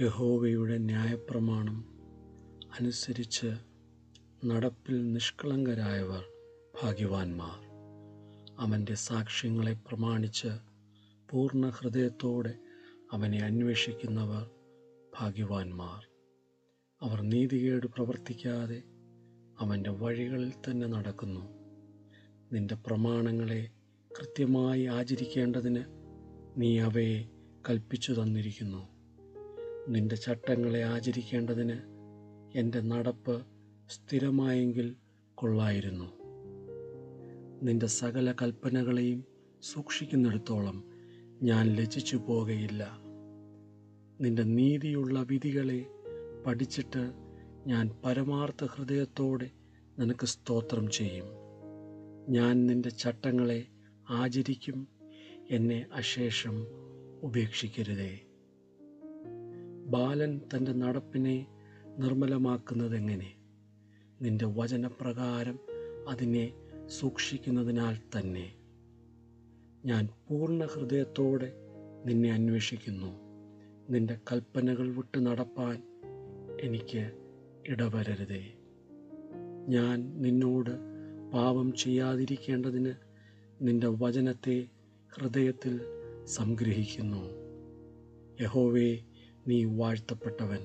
യഹോവയുടെ ന്യായപ്രമാണം അനുസരിച്ച് നടപ്പിൽ നിഷ്കളങ്കരായവർ ഭാഗ്യവാന്മാർ. അവന്റെ സാക്ഷ്യങ്ങളെ പ്രമാണിച്ച് പൂർണ ഹൃദയത്തോടെ അവനെ അന്വേഷിക്കുന്നവർ ഭാഗ്യവാന്മാർ. അവർ നീതികേട് പ്രവർത്തിക്കാതെ അവന്റെ വഴികളിൽ തന്നെ നടക്കുന്നു. നിന്റെ പ്രമാണങ്ങളെ കൃത്യമായി ആചരിക്കേണ്ടതിന് നീ അവയെ കൽപ്പിച്ചു തന്നിരിക്കുന്നു. നിന്റെ ചട്ടങ്ങളെ ആചരിക്കേണ്ടതിന് എന്റെ നടപ്പ് സ്ഥിരമായെങ്കിൽ കൊള്ളായിരുന്നു. നിന്റെ സകല കൽപ്പനകളെയും സൂക്ഷിക്കുന്നിടത്തോളം ഞാൻ ലജിച്ചു പോകയില്ല. നിന്റെ നീതിയുള്ള വിധികളെ പഠിച്ചിട്ട് ഞാൻ പരമാർത്ഥ ഹൃദയത്തോടെ നിനക്ക് സ്തോത്രം ചെയ്യും. ഞാൻ നിന്റെ ചട്ടങ്ങളെ ആചരിക്കും എന്നെ അശേഷം ഉപേക്ഷിക്കരുതേ. ബാലൻ തന്റെ നടപ്പിനെ നിർമ്മലമാക്കുന്നത് എങ്ങനെ നിന്റെ വചനപ്രകാരം അതിനെ സൂക്ഷിക്കുന്നതിനാൽ തന്നെ. ഞാൻ പൂർണ ഹൃദയത്തോടെ നിന്നെ അന്വേഷിക്കുന്നു. നിന്റെ കൽപ്പനകൾ വിട്ട് നടപ്പാൻ എനിക്ക് ഇടവരരുതേ. ഞാൻ നിന്നോട് പാപം ചെയ്യാതിരിക്കേണ്ടതിന് നിന്റെ വചനത്തെ ഹൃദയത്തിൽ സംഗ്രഹിക്കുന്നു. യഹോവേ നീ വാഴ്ത്തപ്പെട്ടവൻ.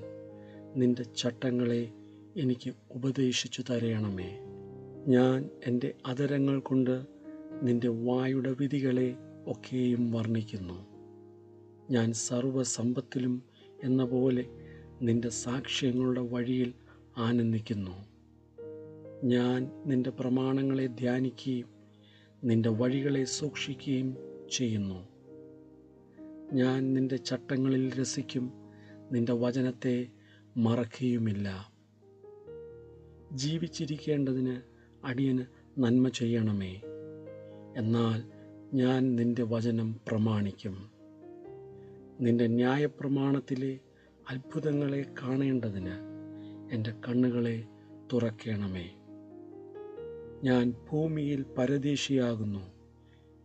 നിന്റെ ചട്ടങ്ങളെ എനിക്ക് ഉപദേശിച്ചു തരയണമേ ഞാൻ എന്റെ അതരങ്ങൾ കൊണ്ട് നിന്റെ വായുടെ വിധികളെ ഒക്കെയും വർണിക്കുന്നു. ഞാൻ സർവസമ്പത്തിലും എന്ന പോലെ നിന്റെ സാക്ഷ്യങ്ങളുടെ വഴിയിൽ ആനന്ദിക്കുന്നു. ഞാൻ നിന്റെ പ്രമാണങ്ങളെ ധ്യാനിക്കുകയും നിന്റെ വഴികളെ സൂക്ഷിക്കുകയും ചെയ്യുന്നു. ഞാൻ നിന്റെ ചട്ടങ്ങളിൽ രസിക്കും. നിന്റെ വചനത്തെ മറക്കുകയുമില്ല ജീവിച്ചിരിക്കേണ്ടതിന് അടിയന് നന്മ ചെയ്യണമേ. എന്നാൽ ഞാൻ നിന്റെ വചനം പ്രമാണിക്കും. നിന്റെ ന്യായപ്രമാണത്തിലെ അത്ഭുതങ്ങളെ കാണേണ്ടതിന് എന്റെ കണ്ണുകളെ തുറക്കണമേ. ഞാൻ ഭൂമിയിൽ പരദേശിയാകുന്നു.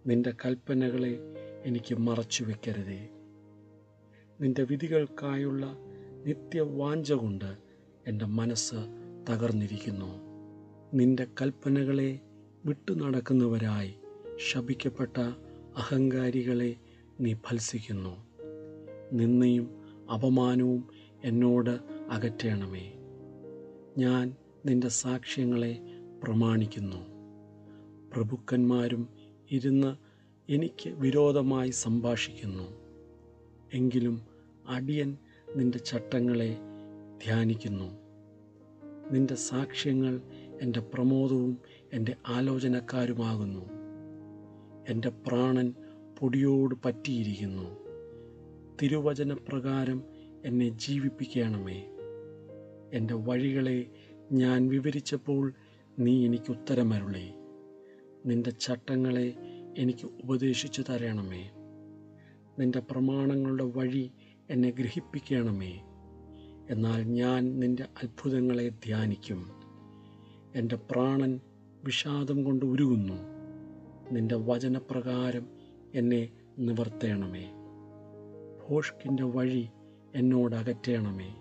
നിന്റെ കൽപ്പനകളെ എനിക്ക് മറച്ചു വെക്കരുതേ നിന്റെ വിധികൾക്കായുള്ള നിത്യവാഞ്ച കൊണ്ട് എന്റെ മനസ്സ് തകർന്നിരിക്കുന്നു. നിന്റെ കൽപ്പനകളെ വിട്ടു നടക്കുന്നവരായി ശപിക്കപ്പെട്ട അഹങ്കാരികളെ നീ ഭത്സിക്കുന്നു നിന്നയും അപമാനവും എന്നോട് അകറ്റണമേ. ഞാൻ നിന്റെ സാക്ഷ്യങ്ങളെ പ്രമാണിക്കുന്നു. പ്രഭുക്കന്മാരും ഇരുന്ന് എനിക്ക് വിരോധമായി സംഭാഷിക്കുന്നു. എങ്കിലും അടിയൻ നിന്റെ ചട്ടങ്ങളെ ധ്യാനിക്കുന്നു. നിന്റെ സാക്ഷ്യങ്ങൾ എന്റെ പ്രമോദവും എന്റെ ആലോചനക്കാരുമാകുന്നു. എന്റെ പ്രാണൻ പൊടിയോട് പറ്റിയിരിക്കുന്നു. തിരുവചനപ്രകാരം എന്നെ ജീവിപ്പിക്കണമേ. എന്റെ വഴികളെ ഞാൻ വിവരിച്ചപ്പോൾ നീ എനിക്ക് ഉത്തരമരുളി. നിന്റെ ചട്ടങ്ങളെ എനിക്ക് ഉപദേശിച്ചു തരണമേ. നിന്റെ പ്രമാണങ്ങളുടെ വഴി എന്നെ ഗ്രഹിപ്പിക്കണമേ. എന്നാൽ ഞാൻ നിന്റെ അത്ഭുതങ്ങളെ ധ്യാനിക്കും. എന്റെ പ്രാണൻ വിഷാദം കൊണ്ട് ഉരുകുന്നു. നിന്റെ വചനപ്രകാരം എന്നെ നിവർത്തേണമേ. ഭോഷ്കിന്റെ വഴി എന്നോട് അകറ്റേണമേ.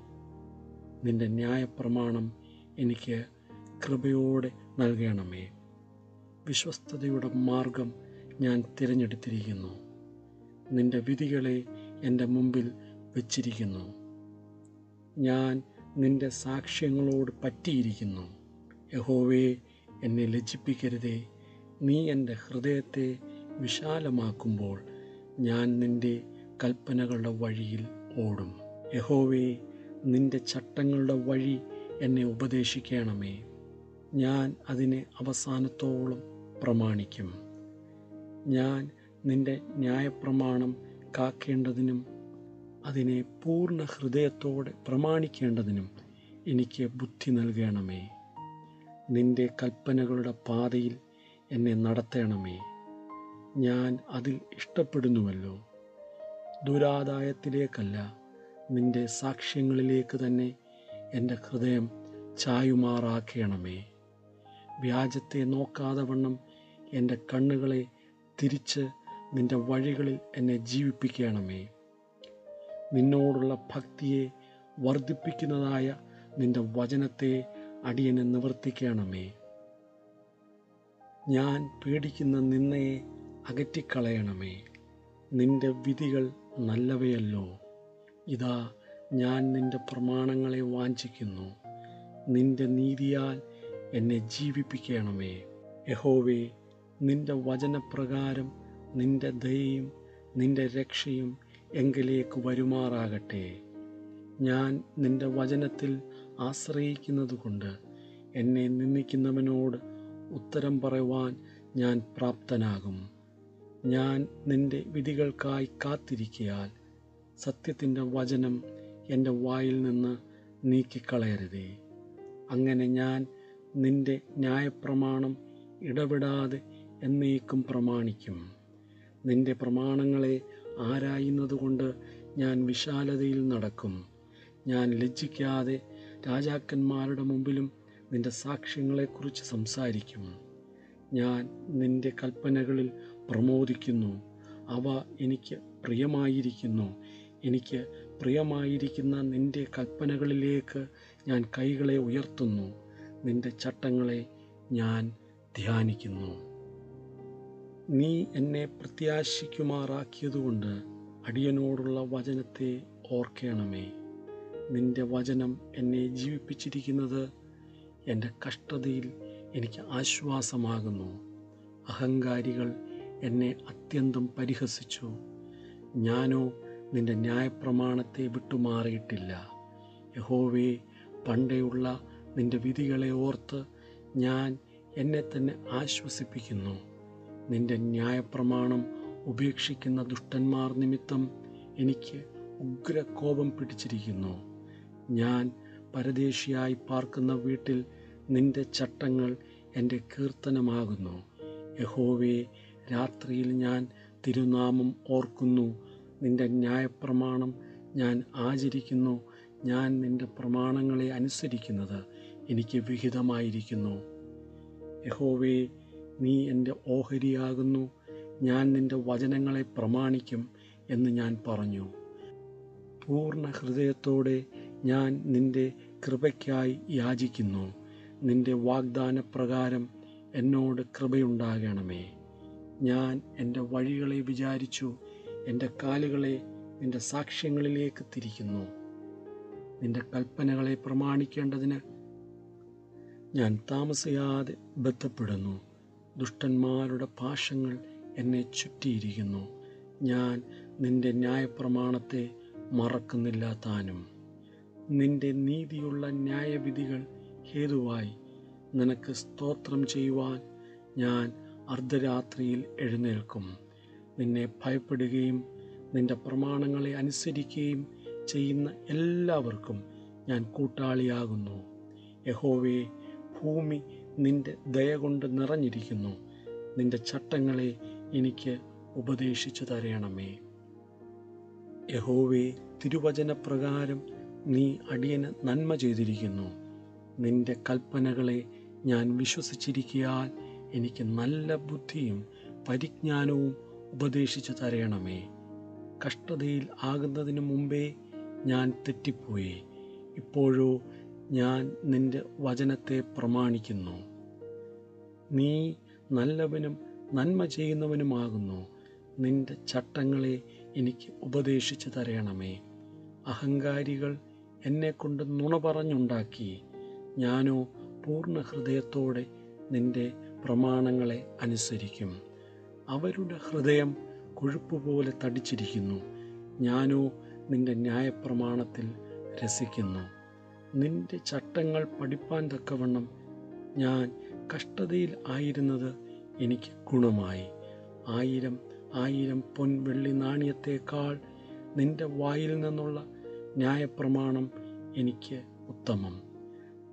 നിന്റെ ന്യായപ്രമാണം എനിക്ക് കൃപയോടെ നൽകണമേ. വിശ്വസ്തതയുടെ മാർഗം ഞാൻ തിരഞ്ഞെടുത്തിരിക്കുന്നു. നിന്റെ വിധികളെ എന്റെ മുമ്പിൽ വച്ചിരിക്കുന്നു. ഞാൻ നിന്റെ സാക്ഷ്യങ്ങളോട് പറ്റിയിരിക്കുന്നു. യഹോവേ എന്നെ ലജ്ജിപ്പിക്കരുതേ. നീ എന്റെ ഹൃദയത്തെ വിശാലമാക്കുമ്പോൾ ഞാൻ നിന്റെ കൽപ്പനകളുടെ വഴിയിൽ ഓടും. യഹോവേ നിന്റെ ചട്ടങ്ങളുടെ വഴി എന്നെ ഉപദേശിക്കണമേ. ഞാൻ അതിനെ അവസാനത്തോളം പ്രമാണിക്കും. ഞാൻ നിന്റെ ന്യായപ്രമാണം കാക്കേണ്ടതിനും അതിനെ പൂർണ ഹൃദയത്തോടെ പ്രമാണിക്കേണ്ടതിനും എനിക്ക് ബുദ്ധി നൽകണമേ. നിന്റെ കൽപ്പനകളുടെ പാതയിൽ എന്നെ നടത്തണമേ. ഞാൻ അതിൽ ഇഷ്ടപ്പെടുന്നുവല്ലോ. ദുരാദായത്തിലേക്കല്ല നിന്റെ സാക്ഷ്യങ്ങളിലേക്ക് തന്നെ എന്റെ ഹൃദയം ചായുമാറാക്കണമേ. വ്യാജത്തെ നോക്കാതെ വണ്ണം എന്റെ കണ്ണുകളെ തിരിച്ച് നിന്റെ വഴികളിൽ എന്നെ ജീവിപ്പിക്കണമേ. നിന്നോടുള്ള ഭക്തിയെ വർദ്ധിപ്പിക്കുന്നതായ നിന്റെ വചനത്തെ അടിയനെ നിവർത്തിക്കണമേ. ഞാൻ പേടിക്കുന്ന നിന്നയെ അകറ്റിക്കളയണമേ. നിന്റെ വിധികൾ നല്ലവയല്ലോ. ഇതാ ഞാൻ നിന്റെ പ്രമാണങ്ങളെ വാഞ്ചിക്കുന്നു. നിന്റെ നീതിയാൽ എന്നെ ജീവിപ്പിക്കണമേ. യഹോവേ നിന്റെ വചനപ്രകാരം നിന്റെ ദയയും നിന്റെ രക്ഷയും എങ്കിലേക്ക് വരുമാറാകട്ടെ. ഞാൻ നിന്റെ വചനത്തിൽ ആശ്രയിക്കുന്നതുകൊണ്ട് എന്നെ നിന്ദിക്കുന്നവനോട് ഉത്തരം പറയുവാൻ ഞാൻ പ്രാപ്തനാകും. ഞാൻ നിന്റെ വിധികൾക്കായി കാത്തിരിക്കയാൽ സത്യത്തിന്റെ വചനം എന്റെ വായിൽ നിന്ന് നീക്കിക്കളയരുതേ. അങ്ങനെ ഞാൻ നിന്റെ ന്യായപ്രമാണം ഇടപെടാതെ എന്നേക്കും പ്രമാണിക്കും. നിന്റെ പ്രമാണങ്ങളെ ആരായുന്നതുകൊണ്ട് ഞാൻ വിശാലതയിൽ നടക്കും. ഞാൻ ലജ്ജിക്കാതെ രാജാക്കന്മാരുടെ മുമ്പിലും നിന്റെ സാക്ഷ്യങ്ങളെക്കുറിച്ച് സംസാരിക്കും. ഞാൻ നിന്റെ കൽപ്പനകളിൽ പ്രമോദിക്കുന്നു. അവ എനിക്ക് പ്രിയമായിരിക്കുന്നു. എനിക്ക് പ്രിയമായിരിക്കുന്ന നിന്റെ കൽപ്പനകളിലേക്ക് ഞാൻ കൈകളെ ഉയർത്തുന്നു. നിന്റെ ചട്ടങ്ങളെ ഞാൻ ധ്യാനിക്കുന്നു. നീ എന്നെ പ്രത്യാശിക്കുമാറാക്കിയതുകൊണ്ട് അടിയനോടുള്ള വചനത്തെ ഓർക്കണമേ. നിന്റെ വചനം എന്നെ ജീവിപ്പിച്ചിരിക്കുന്നത് എന്റെ കഷ്ടതയിൽ എനിക്ക് ആശ്വാസമാകുന്നു. അഹങ്കാരികൾ എന്നെ അത്യന്തം പരിഹസിച്ചു. ഞാനോ നിന്റെ ന്യായപ്രമാണത്തെ വിട്ടുമാറിയിട്ടില്ല. യഹോവേ പണ്ടേയുള്ള നിന്റെ വിധികളെ ഓർത്ത് ഞാൻ എന്നെ തന്നെ ആശ്വസിപ്പിക്കുന്നു. നിന്റെ ന്യായപ്രമാണം ഉപേക്ഷിക്കുന്ന ദുഷ്ടന്മാർ നിമിത്തം എനിക്ക് ഉഗ്രകോപം പിടിച്ചിരിക്കുന്നു. ഞാൻ പരദേശിയായി പാർക്കുന്ന വീട്ടിൽ നിന്റെ ചട്ടങ്ങൾ എന്റെ കീർത്തനമാകുന്നു. യഹോവേ രാത്രിയിൽ ഞാൻ തിരുനാമം ഓർക്കുന്നു. നിന്റെ ന്യായപ്രമാണം ഞാൻ ആചരിക്കുന്നു. ഞാൻ നിന്റെ പ്രമാണങ്ങളെ അനുസരിക്കുന്നത് എനിക്ക് വിഹിതമായിരിക്കുന്നു. യഹോവേ നീ എന്റെ ഓഹരിയാകുന്നു. ഞാൻ നിന്റെ വചനങ്ങളെ പ്രമാണിക്കും എന്ന് ഞാൻ പറഞ്ഞു. പൂർണ ഹൃദയത്തോടെ ഞാൻ നിന്റെ കൃപയ്ക്കായി യാചിക്കുന്നു. നിന്റെ വാഗ്ദാനപ്രകാരം എന്നോട് കൃപയുണ്ടാകണമേ. ഞാൻ എന്റെ വഴികളെ വിചാരിച്ചു എന്റെ കാലുകളെ നിന്റെ സാക്ഷ്യങ്ങളിലേക്ക് തിരിക്കുന്നു. നിന്റെ കൽപ്പനകളെ പ്രമാണിക്കേണ്ടതിന് ഞാൻ താമസിയാതെ ബന്ധപ്പെടുന്നു ദുഷ്ടന്മാരുടെ പാശങ്ങൾ എന്നെ ചുറ്റിയിരിക്കുന്നു. ഞാൻ നിന്റെ ന്യായപ്രമാണത്തെ മറക്കുന്നില്ല താനും. നിന്റെ നീതിയുള്ള ന്യായവിധികൾ ഹേതുവായി നിനക്ക് സ്തോത്രം ചെയ്യുവാൻ ഞാൻ അർദ്ധരാത്രിയിൽ എഴുന്നേൽക്കും. നിന്നെ ഭയപ്പെടുകയും നിന്റെ പ്രമാണങ്ങളെ അനുസരിക്കുകയും ചെയ്യുന്ന എല്ലാവർക്കും ഞാൻ കൂട്ടാളിയാകുന്നു. യഹോവേ ഭൂമി നിന്റെ ദയ കൊണ്ട് നിറഞ്ഞിരിക്കുന്നു. നിന്റെ ചട്ടങ്ങളെ എനിക്ക് ഉപദേശിച്ചു തരണമേ. യഹോവേ തിരുവചനപ്രകാരം നീ അടിയന് നന്മ ചെയ്തിരിക്കുന്നു. നിന്റെ കൽപ്പനകളെ ഞാൻ വിശ്വസിച്ചിരിക്കയാൽ എനിക്ക് നല്ല ബുദ്ധിയും പരിജ്ഞാനവും ഉപദേശിച്ചു തരണമേ. കഷ്ടതയിൽ ആകുന്നതിന് മുമ്പേ ഞാൻ തെറ്റിപ്പോയി. ഇപ്പോഴോ ഞാൻ നിന്റെ വചനത്തെ പ്രമാണിക്കുന്നു. നീ നല്ലവനും നന്മ ചെയ്യുന്നവനുമാകുന്നു. നിന്റെ ചട്ടങ്ങളെ എനിക്ക് ഉപദേശിച്ചു തരണമേ. അഹങ്കാരികൾ എന്നെക്കൊണ്ട് നുണ പറഞ്ഞുണ്ടാക്കി. ഞാനോ പൂർണ ഹൃദയത്തോടെ നിന്റെ പ്രമാണങ്ങളെ അനുസരിക്കും. അവരുടെ ഹൃദയം കൊഴുപ്പുപോലെ തടിച്ചിരിക്കുന്നു. ഞാനോ നിന്റെ ന്യായപ്രമാണത്തിൽ രസിക്കുന്നു. നിന്റെ ചട്ടങ്ങൾ പഠിപ്പാൻ തക്കവണ്ണം ഞാൻ കഷ്ടതയിൽ ആയിരുന്നത് എനിക്ക് ഗുണമായി. ആയിരം ആയിരം പൊൻ വെള്ളി നാണയത്തേക്കാൾ നിന്റെ വായിൽ നിന്നുള്ള ന്യായപ്രമാണം എനിക്ക് ഉത്തമം.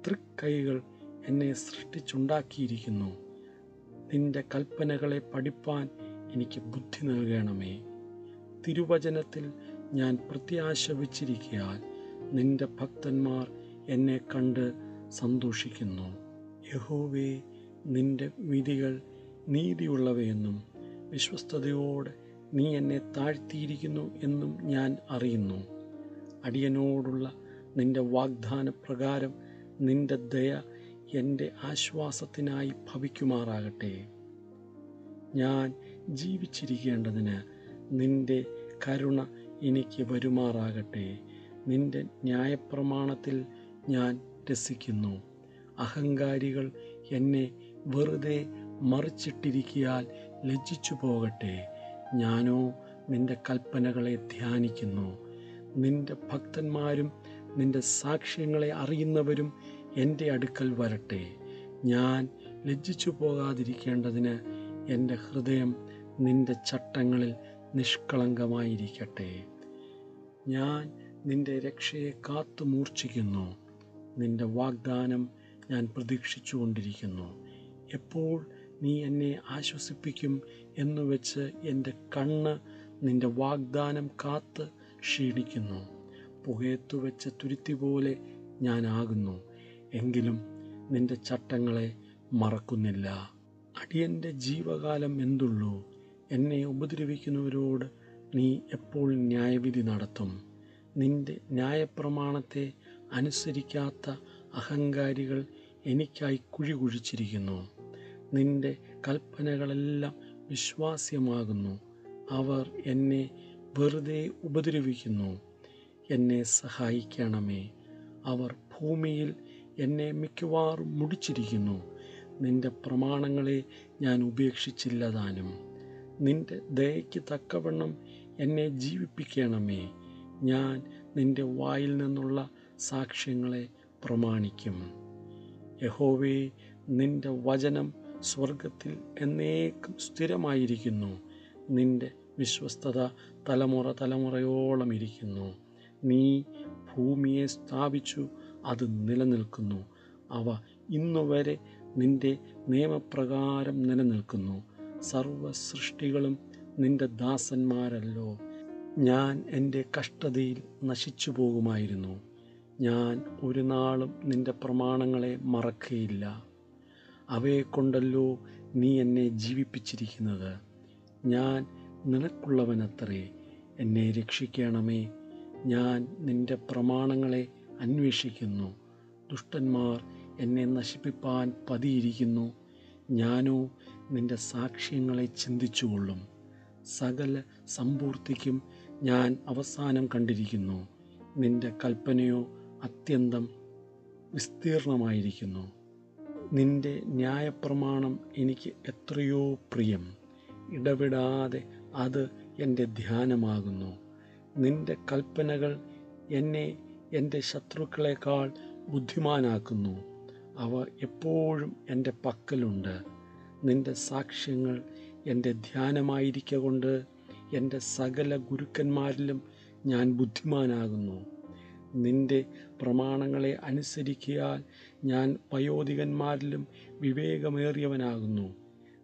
തൃക്കൈകൾ എന്നെ സൃഷ്ടിച്ചുണ്ടാക്കിയിരിക്കുന്നു. നിന്റെ കൽപ്പനകളെ പഠിപ്പാൻ എനിക്ക് ബുദ്ധി നൽകണമേ. തിരുവചനത്തിൽ ഞാൻ പ്രത്യാശ വച്ചിരിക്കയാൽ നിന്റെ ഭക്തന്മാർ എന്നെ കണ്ട് സന്തോഷിക്കുന്നു. യഹോവേ നിന്റെ വിധികൾ നീതിയുള്ളവയെന്നും വിശ്വസ്തയോടെ നീ എന്നെ താഴ്ത്തിയിരിക്കുന്നു എന്നും ഞാൻ അറിയുന്നു. അടിയനോടുള്ള നിന്റെ വാഗ്ദാന പ്രകാരം നിന്റെ ദയ എന്റെ ആശ്വാസത്തിനായി ഭവിക്കുമാറാകട്ടെ. ഞാൻ ജീവിച്ചിരിക്കേണ്ടതിന് നിന്റെ കരുണ എനിക്ക് വരുമാറാകട്ടെ. നിന്റെ ന്യായപ്രമാണത്തിൽ ഞാൻ രസിക്കുന്നു. അഹങ്കാരികൾ എന്നെ വെറുതെ മറിച്ചിട്ടിരിക്കിയാൽ ലജ്ജിച്ചു പോകട്ടെ. ഞാനോ നിന്റെ കൽപ്പനകളെ ധ്യാനിക്കുന്നു. നിന്റെ ഭക്തന്മാരും നിന്റെ സാക്ഷ്യങ്ങളെ അറിയുന്നവരും എന്റെ അടുക്കൽ വരട്ടെ. ഞാൻ ലജ്ജിച്ചു പോകാതിരിക്കേണ്ടതിന് എന്റെ ഹൃദയം നിന്റെ ചട്ടങ്ങളിൽ നിഷ്കളങ്കമായിരിക്കട്ടെ. ഞാൻ നിന്റെ രക്ഷയെ കാത്തു മൂർച്ഛിക്കുന്നു. നിന്റെ വാഗ്ദാനം ഞാൻ പ്രതീക്ഷിച്ചുകൊണ്ടിരിക്കുന്നു. എപ്പോൾ നീ എന്നെ ആശ്വസിപ്പിക്കും എന്ന് വെച്ച് എന്റെ കണ്ണ് നിന്റെ വാഗ്ദാനം കാത്ത് ക്ഷീണിക്കുന്നു. പുകയത്തു വെച്ച തുരുത്തി പോലെ ഞാനാകുന്നു. എങ്കിലും നിന്റെ ചട്ടങ്ങളെ മറക്കുന്നില്ല. അടിയന്റെ ജീവകാലം എന്തുള്ളൂ? എന്നെ ഉപദ്രവിക്കുന്നവരോട് നീ എപ്പോൾ ന്യായവിധി നടത്തും? നിന്റെ ന്യായപ്രമാണത്തെ അനുസരിക്കാത്ത അഹങ്കാരികൾ എനിക്കായി കുഴി കുഴിച്ചിരിക്കുന്നു. നിന്റെ കൽപ്പനകളെല്ലാം വിശ്വാസ്യമാകുന്നു. അവർ എന്നെ വെറുതെ ഉപദ്രവിക്കുന്നു. എന്നെ സഹായിക്കണമേ. അവർ ഭൂമിയിൽ എന്നെ മിക്കവാറും മുടിച്ചിരിക്കുന്നു. നിന്റെ പ്രമാണങ്ങളെ ഞാൻ ഉപേക്ഷിച്ചില്ല താനും നിന്റെ ദയയ്ക്ക് തക്കവണ്ണം എന്നെ ജീവിപ്പിക്കണമേ. ഞാൻ നിന്റെ വായിൽ നിന്നുള്ള സാക്ഷ്യങ്ങളെ പ്രമാണിക്കും. യഹോവേ നിന്റെ വചനം സ്വർഗത്തിൽ എന്നേക്കും സ്ഥിരമായിരിക്കുന്നു. നിന്റെ വിശ്വസ്തത തലമുറ തലമുറയോളം ഇരിക്കുന്നു. നീ ഭൂമിയെ സ്ഥാപിച്ചു അത് നിലനിൽക്കുന്നു. അവ ഇന്നുവരെ നിന്റെ നിയമപ്രകാരം നിലനിൽക്കുന്നു. സർവ സൃഷ്ടികളും നിന്റെ ദാസന്മാരല്ലോ. ഞാൻ എന്റെ കഷ്ടതയിൽ നശിച്ചു പോകുമായിരുന്നു ഞാൻ ഒരു നാളും നിന്റെ പ്രമാണങ്ങളെ മറക്കുകയില്ല. അവയെക്കൊണ്ടല്ലോ നീ എന്നെ ജീവിപ്പിച്ചിരിക്കുന്നത്. ഞാൻ നിനക്കുള്ളവനത്രേ. എന്നെ രക്ഷിക്കണമേ. ഞാൻ നിന്റെ പ്രമാണങ്ങളെ അന്വേഷിക്കുന്നു. ദുഷ്ടന്മാർ എന്നെ നശിപ്പിപ്പാൻ പതിയിരിക്കുന്നു. ഞാനോ നിന്റെ സാക്ഷ്യങ്ങളെ ചിന്തിച്ചുകൊള്ളും. സകല സമ്പൂർത്തിക്കും ഞാൻ അവസാനം കണ്ടിരിക്കുന്നു. നിന്റെ കൽപ്പനയോ അത്യന്തം വിസ്തീർണമായിരിക്കുന്നു. നിന്റെ ന്യായപ്രമാണം എനിക്ക് എത്രയോ പ്രിയം. ഇടവിടാതെ അത് എന്റെ ധ്യാനമാകുന്നു. നിന്റെ കൽപ്പനകൾ എന്നെ എന്റെ ശത്രുക്കളെക്കാൾ ബുദ്ധിമാനാക്കുന്നു. അവ എപ്പോഴും എന്റെ പക്കലുണ്ട്. നിന്റെ സാക്ഷ്യങ്ങൾ എന്റെ ധ്യാനമായിരിക്കൊണ്ട് എന്റെ സകല ഗുരുക്കന്മാരിലും ഞാൻ ബുദ്ധിമാനാകുന്നു. നിന്റെ പ്രമാണങ്ങളെ അനുസരിക്കിയാൽ ഞാൻ വയോധികന്മാരിലും വിവേകമേറിയവനാകുന്നു.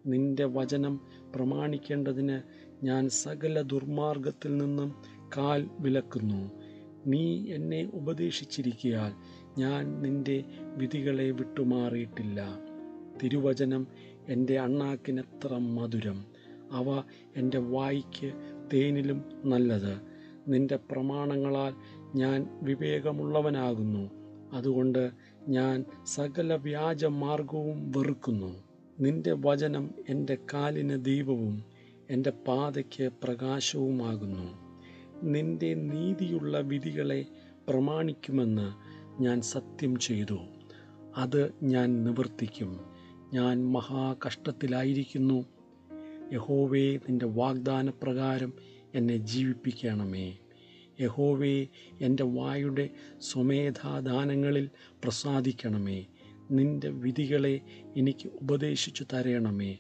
നിന്റെ വചനം പ്രമാണിക്കേണ്ടതിന് ഞാൻ സകല ദുർമാർഗത്തിൽ നിന്നും കാൽ വിലക്കുന്നു. നീ എന്നെ ഉപദേശിച്ചിരിക്കിയാൽ ഞാൻ നിന്റെ വിധികളെ വിട്ടുമാറിയിട്ടില്ല. തിരുവചനം എന്റെ അണ്ണാക്കിനെത്ര മധുരം. അവ എന്റെ വായിക്ക് തേനിലും നല്ലത്. നിന്റെ പ്രമാണങ്ങളാൽ ഞാൻ വിവേകമുള്ളവനാകുന്നു. അതുകൊണ്ട് ഞാൻ സകല വ്യാജ മാർഗവും വെറുക്കുന്നു. നിന്റെ വചനം എന്റെ കാലിന് ദീപവും എന്റെ പാതയ്ക്ക് പ്രകാശവുമാകുന്നു. നിന്റെ നീതിയുള്ള വിധികളെ പ്രമാണിക്കുമെന്ന് ഞാൻ സത്യം ചെയ്തു. അത് ഞാൻ നിവർത്തിക്കും. ഞാൻ മഹാകഷ്ടത്തിലായിരിക്കുന്നു. യഹോവേ നിന്റെ വാഗ്ദാനപ്രകാരം എന്നെ ജീവിപ്പിക്കണമേ. യഹോവേ എന്റെ വായുടെ സ്വമേധാദാനങ്ങളിൽ പ്രസാദിക്കണമേ. നിന്റെ വിധികളെ എനിക്ക് ഉപദേശിച്ചു തരണമേ.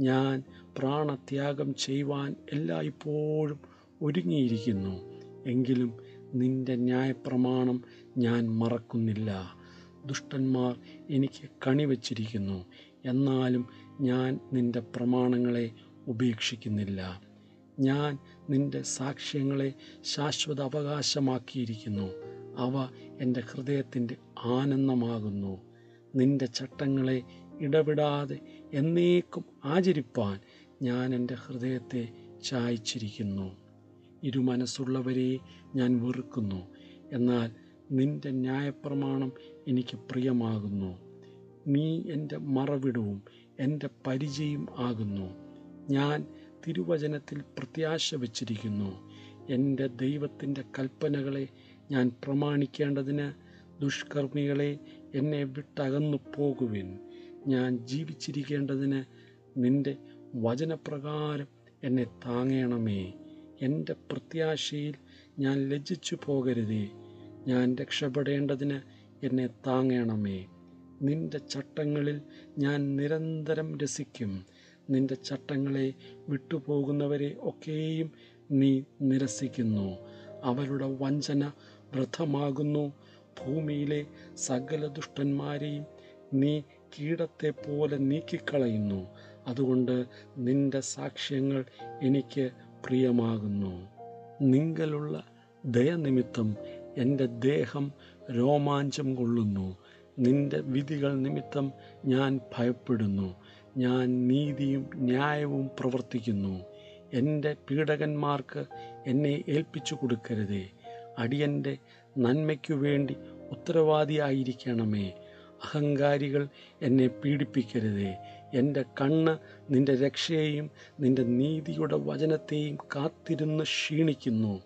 ഞാൻ പ്രാണത്യാഗം ചെയ്യുവാൻ എല്ലായ്പ്പോഴും ഒരുങ്ങിയിരിക്കുന്നു. എങ്കിലും നിന്റെ ന്യായപ്രമാണം ഞാൻ മറക്കുന്നില്ല. ദുഷ്ടന്മാർ എനിക്ക് കണിവച്ചിരിക്കുന്നു. എന്നാലും ഞാൻ നിന്റെ പ്രമാണങ്ങളെ ഉപേക്ഷിക്കുന്നില്ല. ഞാൻ നിന്റെ സാക്ഷ്യങ്ങളെ ശാശ്വത അവകാശമാക്കിയിരിക്കുന്നു അവ എന്റെ ഹൃദയത്തിന്റെ ആനന്ദമാകുന്നു. നിന്റെ ചട്ടങ്ങളെ ഇടപെടാതെ എന്നേക്കും ആചരിപ്പാൻ ഞാൻ എന്റെ ഹൃദയത്തെ ചായച്ചിരിക്കുന്നു. ഇരുമനസ്സുള്ളവരെ ഞാൻ വെറുക്കുന്നു. എന്നാൽ നിന്റെ ന്യായപ്രമാണം എനിക്ക് പ്രിയമാകുന്നു. നീ എന്റെ മറവിടവും എന്റെ പരിചയം ആകുന്നു. ഞാൻ തിരുവചനത്തിൽ പ്രത്യാശ വച്ചിരിക്കുന്നു എന്റെ ദൈവത്തിന്റെ കൽപ്പനകളെ ഞാൻ പ്രമാണിക്കേണ്ടതിന് ദുഷ്കർമ്മികളെ എന്നെ വിട്ടകന്നു പോകുവിൻ. ഞാൻ ജീവിച്ചിരിക്കേണ്ടതിന് നിന്റെ വചനപ്രകാരം എന്നെ താങ്ങണമേ. എന്റെ പ്രത്യാശയിൽ ഞാൻ ലജ്ജിച്ചു പോകരുതേ. ഞാൻ രക്ഷപ്പെടേണ്ടതിന് എന്നെ താങ്ങണമേ. നിന്റെ ചട്ടങ്ങളിൽ ഞാൻ നിരന്തരം രസിക്കും. നിന്റെ ചട്ടങ്ങളെ വിട്ടുപോകുന്നവരെ ഒക്കെയും നീ നിരസിക്കുന്നു. അവരുടെ വഞ്ചന വ്രതമാകുന്നു ഭൂമിയിലെ സകല ദുഷ്ടന്മാരെയും നീ കീടത്തെ പോലെ നീക്കിക്കളയുന്നു. അതുകൊണ്ട് നിന്റെ സാക്ഷ്യങ്ങൾ എനിക്ക് പ്രിയമാകുന്നു. നിങ്കലുള്ള ദയനിമിത്തം എന്റെ ദേഹം രോമാഞ്ചം കൊള്ളുന്നു. നിന്റെ വിധികൾ നിമിത്തം ഞാൻ ഭയപ്പെടുന്നു. ഞാൻ നീതിയും ന്യായവും പ്രവർത്തിക്കുന്നു. എന്റെ പീഡകന്മാർക്ക് എന്നെ ഏൽപ്പിച്ചു കൊടുക്കരുതേ. അടിയന്റെ നന്മയ്ക്കു വേണ്ടി ഉത്തരവാദിയായിരിക്കണമേ. അഹങ്കാരികൾ എന്നെ പീഡിപ്പിക്കരുതേ. എന്റെ കണ്ണ് നിന്റെ രക്ഷയെയും നിന്റെ നീതിയുടെ വചനത്തെയും കാത്തിരുന്ന് ക്ഷീണിക്കുന്നു.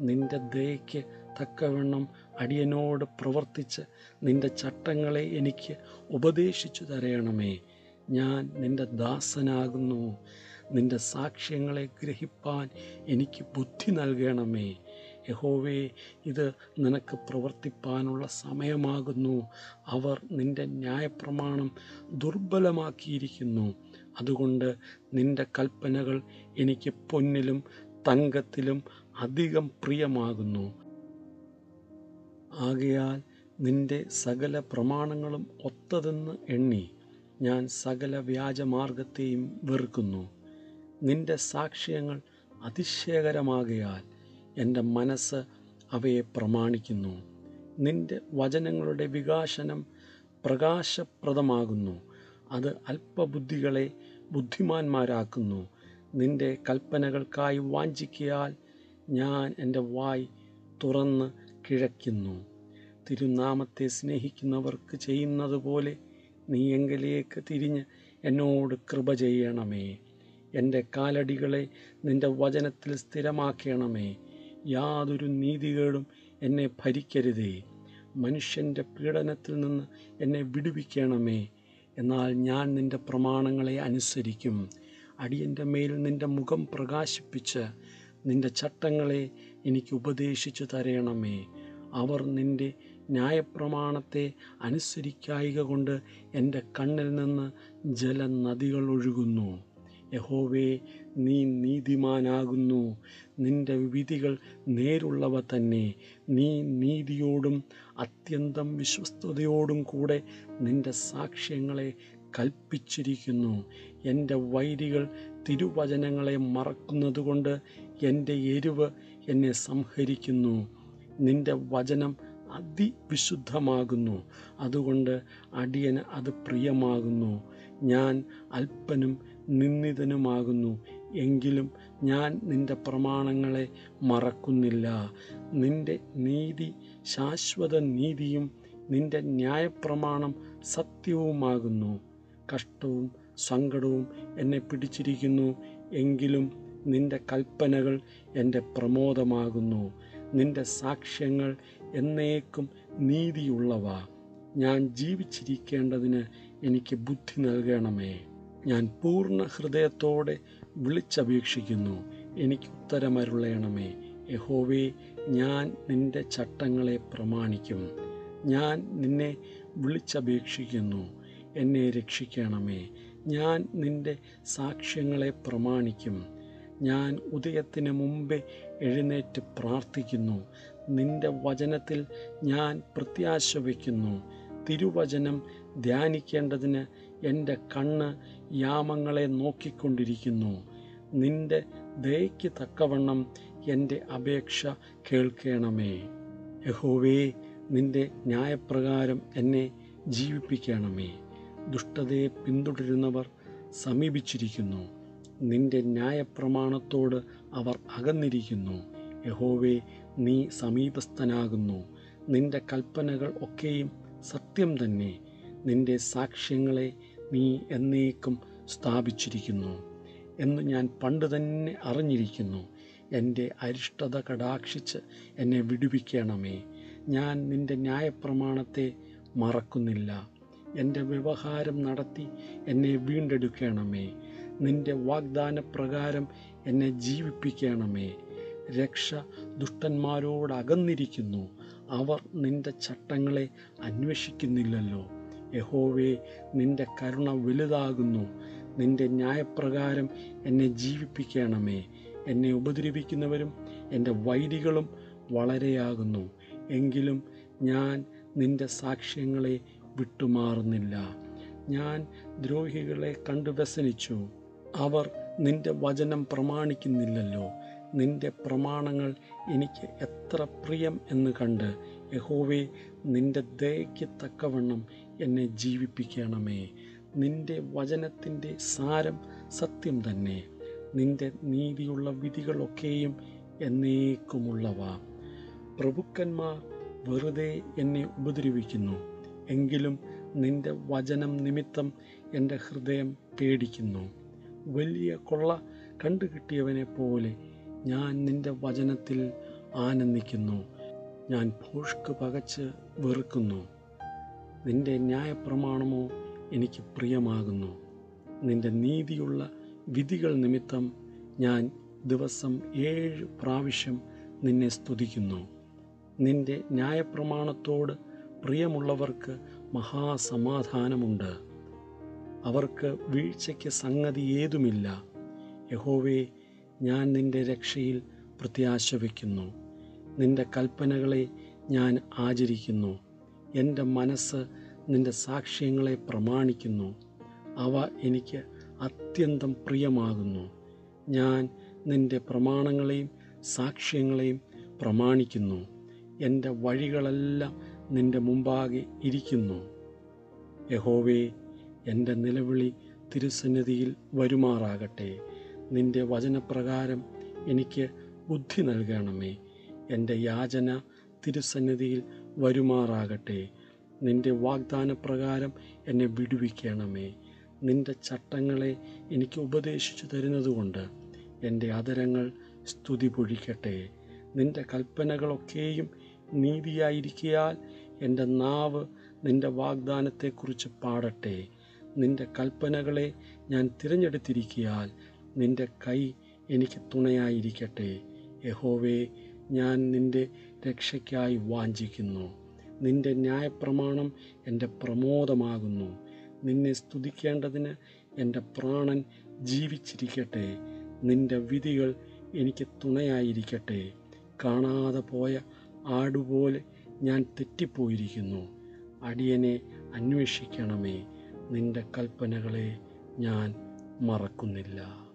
നിന്റെ ദയയ്ക്ക് തക്കവണ്ണം അടിയനോട് പ്രവർത്തിച്ച് നിന്റെ ചട്ടങ്ങളെ എനിക്ക് ഉപദേശിച്ചു തരയണമേ. ഞാൻ നിന്റെ ദാസനാകുന്നു. നിന്റെ സാക്ഷ്യങ്ങളെ ഗ്രഹിപ്പാൻ എനിക്ക് ബുദ്ധി നൽകണമേ. യഹോവേ ഇത് നിനക്ക് പ്രവർത്തിപ്പാനുള്ള സമയമാകുന്നു. അവർ നിന്റെ ന്യായപ്രമാണം ദുർബലമാക്കിയിരിക്കുന്നു. അതുകൊണ്ട് നിന്റെ കൽപ്പനകൾ എനിക്ക് പൊന്നിലും തങ്കത്തിലും അധികം പ്രിയമാകുന്നു. ആകയാൽ നിന്റെ സകല പ്രമാണങ്ങളും ഒത്തതെന്ന് എണ്ണി. ഞാൻ സകല വ്യാജമാർഗത്തെയും വെറുക്കുന്നു. നിന്റെ സാക്ഷ്യങ്ങൾ അതിശയകരമാകയാൽ എന്റെ മനസ്സ് അവയെ പ്രമാണിക്കുന്നു. നിന്റെ വചനങ്ങളുടെ വികാശനം പ്രകാശപ്രദമാകുന്നു. അത് അല്പബുദ്ധികളെ ബുദ്ധിമാന്മാരാക്കുന്നു. നിന്റെ കൽപ്പനകൾക്കായി വാഞ്ചിക്കയാൽ ഞാൻ എന്റെ വായ് തുറന്ന് കിഴയ്ക്കുന്നു തിരുനാമത്തെ സ്നേഹിക്കുന്നവർക്ക് ചെയ്യുന്നത് പോലെ നീ എങ്കിലേക്ക് തിരിഞ്ഞ് എന്നോട് കൃപ ചെയ്യണമേ. എന്റെ കാലടികളെ നിന്റെ വചനത്തിൽ സ്ഥിരമാക്കണമേ. യാതൊരു നീതികേടും എന്നെ ഭരിക്കരുതേ. മനുഷ്യന്റെ പീഡനത്തിൽ നിന്ന് എന്നെ വിടുവിക്കണമേ. എന്നാൽ ഞാൻ നിന്റെ പ്രമാണങ്ങളെ അനുസരിക്കും. അടിയന്റെ മേൽ നിന്റെ മുഖം പ്രകാശിപ്പിച്ച് നിന്റെ ചട്ടങ്ങളെ എനിക്ക് ഉപദേശിച്ചു തരയണമേ അവർ നിന്റെ ന്യായപ്രമാണത്തെ അനുസരിക്കായിക കൊണ്ട് എന്റെ കണ്ണിൽ നിന്ന് ജലനദികൾ ഒഴുകുന്നു. യഹോവേ നീ നീതിമാനാകുന്നു. നിന്റെ വിധികൾ നേരുള്ളവ തന്നെ. നീ നീതിയോടും അത്യന്തം വിശ്വസ്തയോടും കൂടെ നിന്റെ സാക്ഷ്യങ്ങളെ കൽപ്പിച്ചിരിക്കുന്നു. എന്റെ വൈരികൾ തിരുവചനങ്ങളെ മറക്കുന്നതുകൊണ്ട് എന്റെ എരിവ് എന്നെ സംഹരിക്കുന്നു. നിന്റെ വചനം അതിവിശുദ്ധമാകുന്നു. അതുകൊണ്ട് അടിയന് അത് പ്രിയമാകുന്നു. ഞാൻ അല്പനും നിന്ദിതനുമാകുന്നു. എങ്കിലും ഞാൻ നിന്റെ പ്രമാണങ്ങളെ മറക്കുന്നില്ല. നിന്റെ നീതി ശാശ്വത നീതിയും നിന്റെ ന്യായപ്രമാണം സത്യവുമാകുന്നു. കഷ്ടവും സങ്കടവും എന്നെ പിടിച്ചിരിക്കുന്നു. എങ്കിലും നിന്റെ കൽപ്പനകൾ എന്റെ പ്രമോദമാകുന്നു. നിന്റെ സാക്ഷ്യങ്ങൾ എന്നേക്കും നീതിയുള്ളവ. ഞാൻ ജീവിച്ചിരിക്കേണ്ടതിന് എനിക്ക് ബുദ്ധി നൽകണമേ. ഞാൻ പൂർണ ഹൃദയത്തോടെ വിളിച്ചപേക്ഷിക്കുന്നു. എനിക്ക് ഉത്തരമരുളയണമേ യഹോവേ ഞാൻ നിന്റെ ചട്ടങ്ങളെ പ്രമാണിക്കും. ഞാൻ നിന്നെ വിളിച്ചപേക്ഷിക്കുന്നു. എന്നെ രക്ഷിക്കണമേ. ഞാൻ നിന്റെ സാക്ഷ്യങ്ങളെ പ്രമാണിക്കും. ഞാൻ ഉദയത്തിന് മുമ്പേ എഴുന്നേറ്റ് പ്രാർത്ഥിക്കുന്നു. നിന്റെ വചനത്തിൽ ഞാൻ പ്രത്യാശ വയ്ക്കുന്നു തിരുവചനം ധ്യാനിക്കേണ്ടതിന് എന്റെ കണ്ണ് യാമങ്ങളെ നോക്കിക്കൊണ്ടിരിക്കുന്നു. നിന്റെ ദയയ്ക്ക് തക്കവണ്ണം എന്റെ അപേക്ഷ കേൾക്കണമേ. യഹോവേ നിന്റെ ന്യായപ്രകാരം എന്നെ ജീവിപ്പിക്കണമേ. ദുഷ്ടതയെ പിന്തുടരുന്നവർ സമീപിച്ചിരിക്കുന്നു. നിന്റെ ന്യായപ്രമാണത്തോട് അവർ അകന്നിരിക്കുന്നു. യഹോവേ നീ സമീപസ്ഥനാകുന്നു. നിന്റെ കൽപ്പനകൾ ഒക്കെയും സത്യം തന്നെ. നിന്റെ സാക്ഷ്യങ്ങളെ നീ എന്നേക്കും സ്ഥാപിച്ചിരിക്കുന്നു എന്ന് ഞാൻ പണ്ട് തന്നെ അറിഞ്ഞിരിക്കുന്നു. എന്റെ അരിഷ്ടത കടാക്ഷിച്ച് എന്നെ വിടുവിക്കണമേ. ഞാൻ നിന്റെ ന്യായപ്രമാണത്തെ മറക്കുന്നില്ല. എന്റെ വ്യവഹാരം നടത്തി എന്നെ വീണ്ടെടുക്കണമേ. നിന്റെ വാഗ്ദാനപ്രകാരം എന്നെ ജീവിപ്പിക്കണമേ. രക്ഷ ദുഷ്ടന്മാരോടകന്നിരിക്കുന്നു. അവർ നിന്റെ ചട്ടങ്ങളെ അന്വേഷിക്കുന്നില്ലല്ലോ. യഹോവേ നിന്റെ കരുണ വലുതാകുന്നു. നിന്റെ ന്യായപ്രകാരം എന്നെ ജീവിപ്പിക്കണമേ. എന്നെ ഉപദ്രവിക്കുന്നവരും എന്റെ വൈരികളും വളരെയാകുന്നു. എങ്കിലും ഞാൻ നിന്റെ സാക്ഷ്യങ്ങളെ വിട്ടുമാറുന്നില്ല. ഞാൻ ദ്രോഹികളെ കണ്ടു വ്യസനിച്ചു. അവർ നിന്റെ വചനം പ്രമാണിക്കുന്നില്ലല്ലോ. നിന്റെ പ്രമാണങ്ങൾ എനിക്ക് എത്ര പ്രിയം എന്ന് കണ്ട് യഹോവേ നിന്റെ ദയയ്ക്ക് തക്കവണ്ണം എന്നെ ജീവിപ്പിക്കണമേ. നിന്റെ വചനത്തിന്റെ സാരം സത്യം തന്നെ. നിന്റെ നീതിയുള്ള വിധികളൊക്കെയും എന്നേക്കുമുള്ളവ. പ്രഭുക്കന്മാർ വെറുതെ എന്നെ ഉപദ്രവിക്കുന്നു. എങ്കിലും നിന്റെ വചനം നിമിത്തം എന്റെ ഹൃദയം പേടിക്കുന്നു. വലിയ കൊള്ള കണ്ടുകിട്ടിയവനെ പോലെ ഞാൻ നിന്റെ വചനത്തിൽ ആനന്ദിക്കുന്നു. ഞാൻ ഭൂഷ്ക്ക് പകച്ച് വെറുക്കുന്നു. നിന്റെ ന്യായപ്രമാണമോ എനിക്ക് പ്രിയമാകുന്നു. നിന്റെ നീതിയുള്ള വിധികൾ നിമിത്തം ഞാൻ ദിവസം ഏഴ് പ്രാവശ്യം നിന്നെ സ്തുതിക്കുന്നു. നിന്റെ ന്യായപ്രമാണത്തോട് പ്രിയമുള്ളവർക്ക് മഹാസമാധാനമുണ്ട്. അവർക്ക് വീഴ്ചയ്ക്ക് സംഗതി ഏതുമില്ല. യഹോവേ ഞാൻ നിന്റെ രക്ഷയിൽ പ്രത്യാശ വയ്ക്കുന്നു നിന്റെ കൽപ്പനകളെ ഞാൻ ആചരിക്കുന്നു. എന്റെ മനസ്സ് നിന്റെ സാക്ഷ്യങ്ങളെ പ്രമാണിക്കുന്നു. അവ എനിക്ക് അത്യന്തം പ്രിയമാകുന്നു. ഞാൻ നിന്റെ പ്രമാണങ്ങളെയും സാക്ഷ്യങ്ങളെയും പ്രമാണിക്കുന്നു. എന്റെ വഴികളെല്ലാം നിന്റെ മുമ്പാകെ ഇരിക്കുന്നു. യഹോവേ എന്റെ നിലവിളി തിരുസന്നിധിയിൽ വരുമാറാകട്ടെ. നിന്റെ വചനപ്രകാരം എനിക്ക് ബുദ്ധി നൽകണമേ. എന്റെ യാചന തിരുസന്നിധിയിൽ വരുമാറാകട്ടെ. നിന്റെ വാഗ്ദാനപ്രകാരം എന്നെ വിടുവിക്കണമേ. നിന്റെ ചട്ടങ്ങളെ എനിക്ക് ഉപദേശിച്ചു തരുന്നതുകൊണ്ട് എന്റെ അതരങ്ങൾ സ്തുതി പൊഴിക്കട്ടെ നിന്റെ കൽപ്പനകളൊക്കെയും നീതിയായിരിക്കയാൽ എന്റെ നാവ് നിന്റെ വാഗ്ദാനത്തെക്കുറിച്ച് പാടട്ടെ. നിന്റെ കൽപ്പനകളെ ഞാൻ തിരഞ്ഞെടുത്തിരിക്കയാൽ നിന്റെ കൈ എനിക്ക് തുണയായിരിക്കട്ടെ. യഹോവേ ഞാൻ നിന്റെ രക്ഷയ്ക്കായി വാഞ്ചിക്കുന്നു. നിന്റെ ന്യായപ്രമാണം എന്റെ പ്രമോദമാകുന്നു. നിന്നെ സ്തുതിക്കേണ്ടതിന് എന്റെ പ്രാണൻ ജീവിച്ചിരിക്കട്ടെ. നിന്റെ വിധികൾ എനിക്ക് തുണയായിരിക്കട്ടെ. കാണാതെ പോയ ആടുപോലെ ഞാൻ തെറ്റിപ്പോയിരിക്കുന്നു. അടിയനെ അന്വേഷിക്കണമേ. നിന്റെ കൽപ്പനകളെ ഞാൻ മറക്കുന്നില്ല.